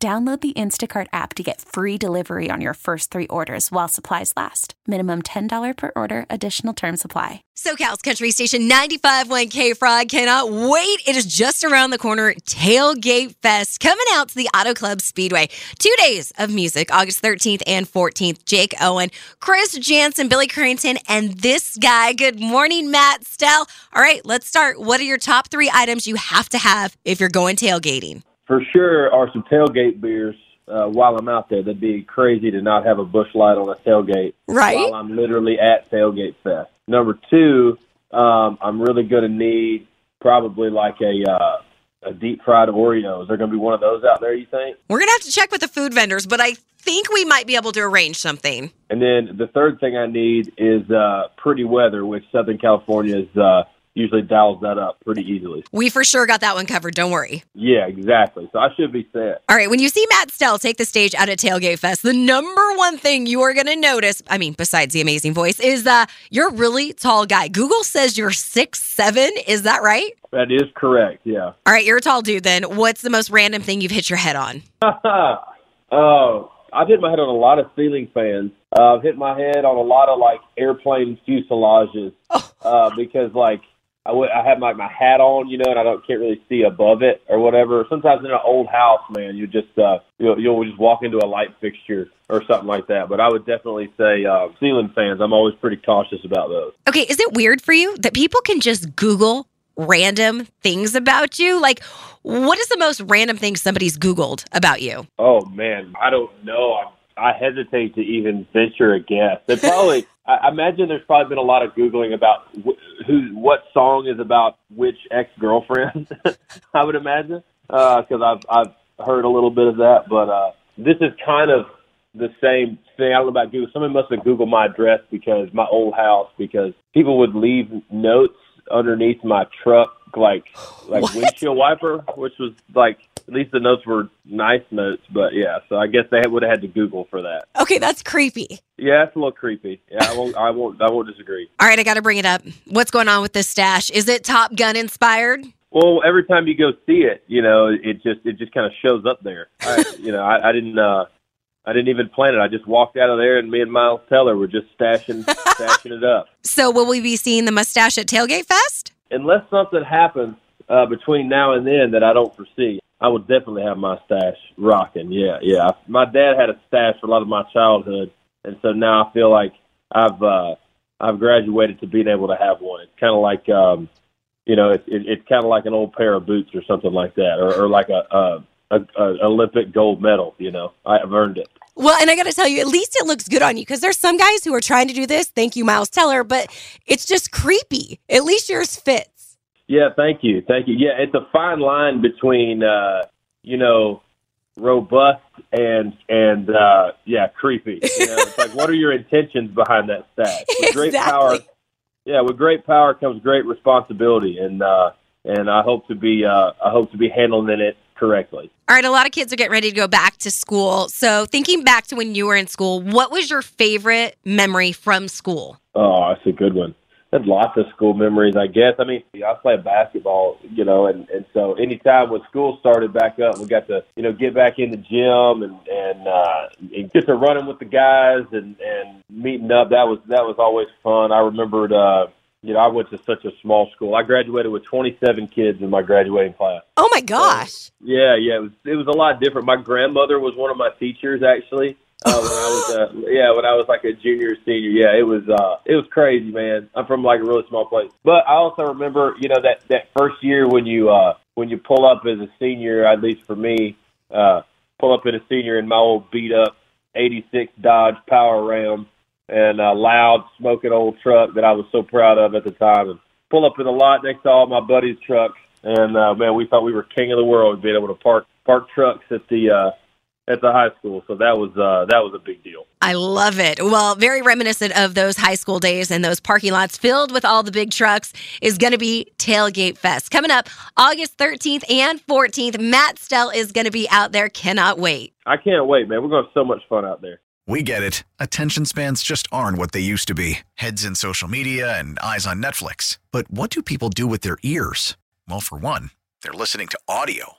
Download the Instacart app to get free delivery on your first three orders while supplies last. Minimum $10 per order, additional term supply. SoCal's Country Station 95.1 K Frog cannot wait. It is just around the corner. Tailgate Fest coming out to the Auto Club Speedway. Two days of music, August 13th and 14th. Jake Owen, Chris Janson, Billy Currington, and this guy. Good morning, Matt Stell. All right, let's start. What are your top three items you have to have if you're going tailgating? For sure are some tailgate beers uh, while I'm out there. That'd be crazy to not have a Busch Light on a tailgate Right. while I'm literally at Tailgate Fest. Number two, um, I'm really going to need probably like a uh, a deep fried Oreos. They're going to be one of those out there. You think? We're going to have to check with the food vendors, but I think we might be able to arrange something. And then the third thing I need is uh, pretty weather, which Southern California is uh, usually dials that up pretty easily. We for sure got that one covered. Don't worry. Yeah, exactly. So I should be set. All right, when you see Matt Stell take the stage at a Tailgate Fest, the number one thing you are going to notice, I mean, besides the amazing voice, is uh, you're a really tall guy. Google says you're six seven. Is that right? That is correct. Yeah. All right, you're a tall dude then. What's the most random thing you've hit your head on? oh, I've hit my head on a lot of ceiling fans. Uh, I've hit my head on a lot of like airplane fuselages uh, because like I would I have like my hat on, you know, and I don't can't really see above it or whatever. Sometimes in an old house, man, you just uh, you'll, you'll just walk into a light fixture or something like that. But I would definitely say uh, ceiling fans. I'm always pretty cautious about those. Okay, is it weird for you that people can just Google random things about you? Like, what is the most random thing somebody's Googled about you? Oh man, I don't know. I, I hesitate to even venture a guess. They probably. I imagine there's probably been a lot of googling about who, what song is about which ex girlfriend. I would imagine because I've I've heard a little bit of that, but uh, this is kind of the same thing. I don't know about Google. Somebody must have Googled my address because my old house because people would leave notes underneath my truck, like like What? windshield wiper, which was like at least the notes were nice notes. But yeah, so I guess they would have had to Google for that. Okay, that's creepy. Yeah, it's a little creepy. Yeah, I won't I won't I won't disagree. All right, I got to bring it up. What's going on with this stash? Is it Top Gun inspired? Well, every time you go see it, you know, it just it just kind of shows up there. I, you know, I, I didn't uh, I didn't even plan it. I just walked out of there, and me and Miles Teller were just stashing stashing it up. So, will we be seeing the mustache at Tailgate Fest? Unless something happens uh, between now and then that I don't foresee, I will definitely have my stash rocking. Yeah, yeah. My dad had a stash for a lot of my childhood, and so now I feel like I've uh, I've graduated to being able to have one. It's kind of like um, you know, it, it, it's kind of like an old pair of boots or something like that, or, or like a, a, a, a Olympic gold medal. You know, I've earned it. Well, and I got to tell you, at least it looks good on you because there's some guys who are trying to do this. Thank you, Miles Teller, but it's just creepy. At least yours fits. Yeah, thank you, thank you. Yeah, it's a fine line between uh, you know robust and and uh, yeah creepy. You know, it's like what are your intentions behind that stash? With great power, yeah, with great power comes great responsibility, and uh, and I hope to be uh, I hope to be handling it correctly. All right, a lot of kids are getting ready to go back to school. So, thinking back to when you were in school, what was your favorite memory from school? Oh, that's a good one. Had lots of school memories, I guess. I mean, I played basketball, you know, and and so anytime when school started back up, we got to you know get back in the gym and and, uh, and get to running with the guys and and meeting up. That was that was always fun. I remembered, uh, you know, I went to such a small school. I graduated with 27 kids in my graduating class. Oh my gosh. Yeah, yeah, it was it was a lot different. My grandmother was one of my teachers actually. Uh, when I was uh, yeah, when I was like a junior senior, yeah, it was uh, it was crazy, man. I'm from like a really small place, but I also remember, you know, that that first year when you uh, when you pull up as a senior, at least for me, uh, pull up as a senior in my old beat up '86 Dodge Power Ram and a loud smoking old truck that I was so proud of at the time, and pull up in the lot next to all my buddies' trucks, and uh, man, we thought we were king of the world being able to park park trucks at the uh, at the high school. So that was uh, that was a big deal. I love it. Well, very reminiscent of those high school days and those parking lots filled with all the big trucks is going to be Tailgate Fest. Coming up August 13th and 14th. Matt Stell is going to be out there. Cannot wait. I can't wait, man. We're going to have so much fun out there. We get it. Attention spans just aren't what they used to be heads in social media and eyes on Netflix. But what do people do with their ears? Well, for one, they're listening to audio.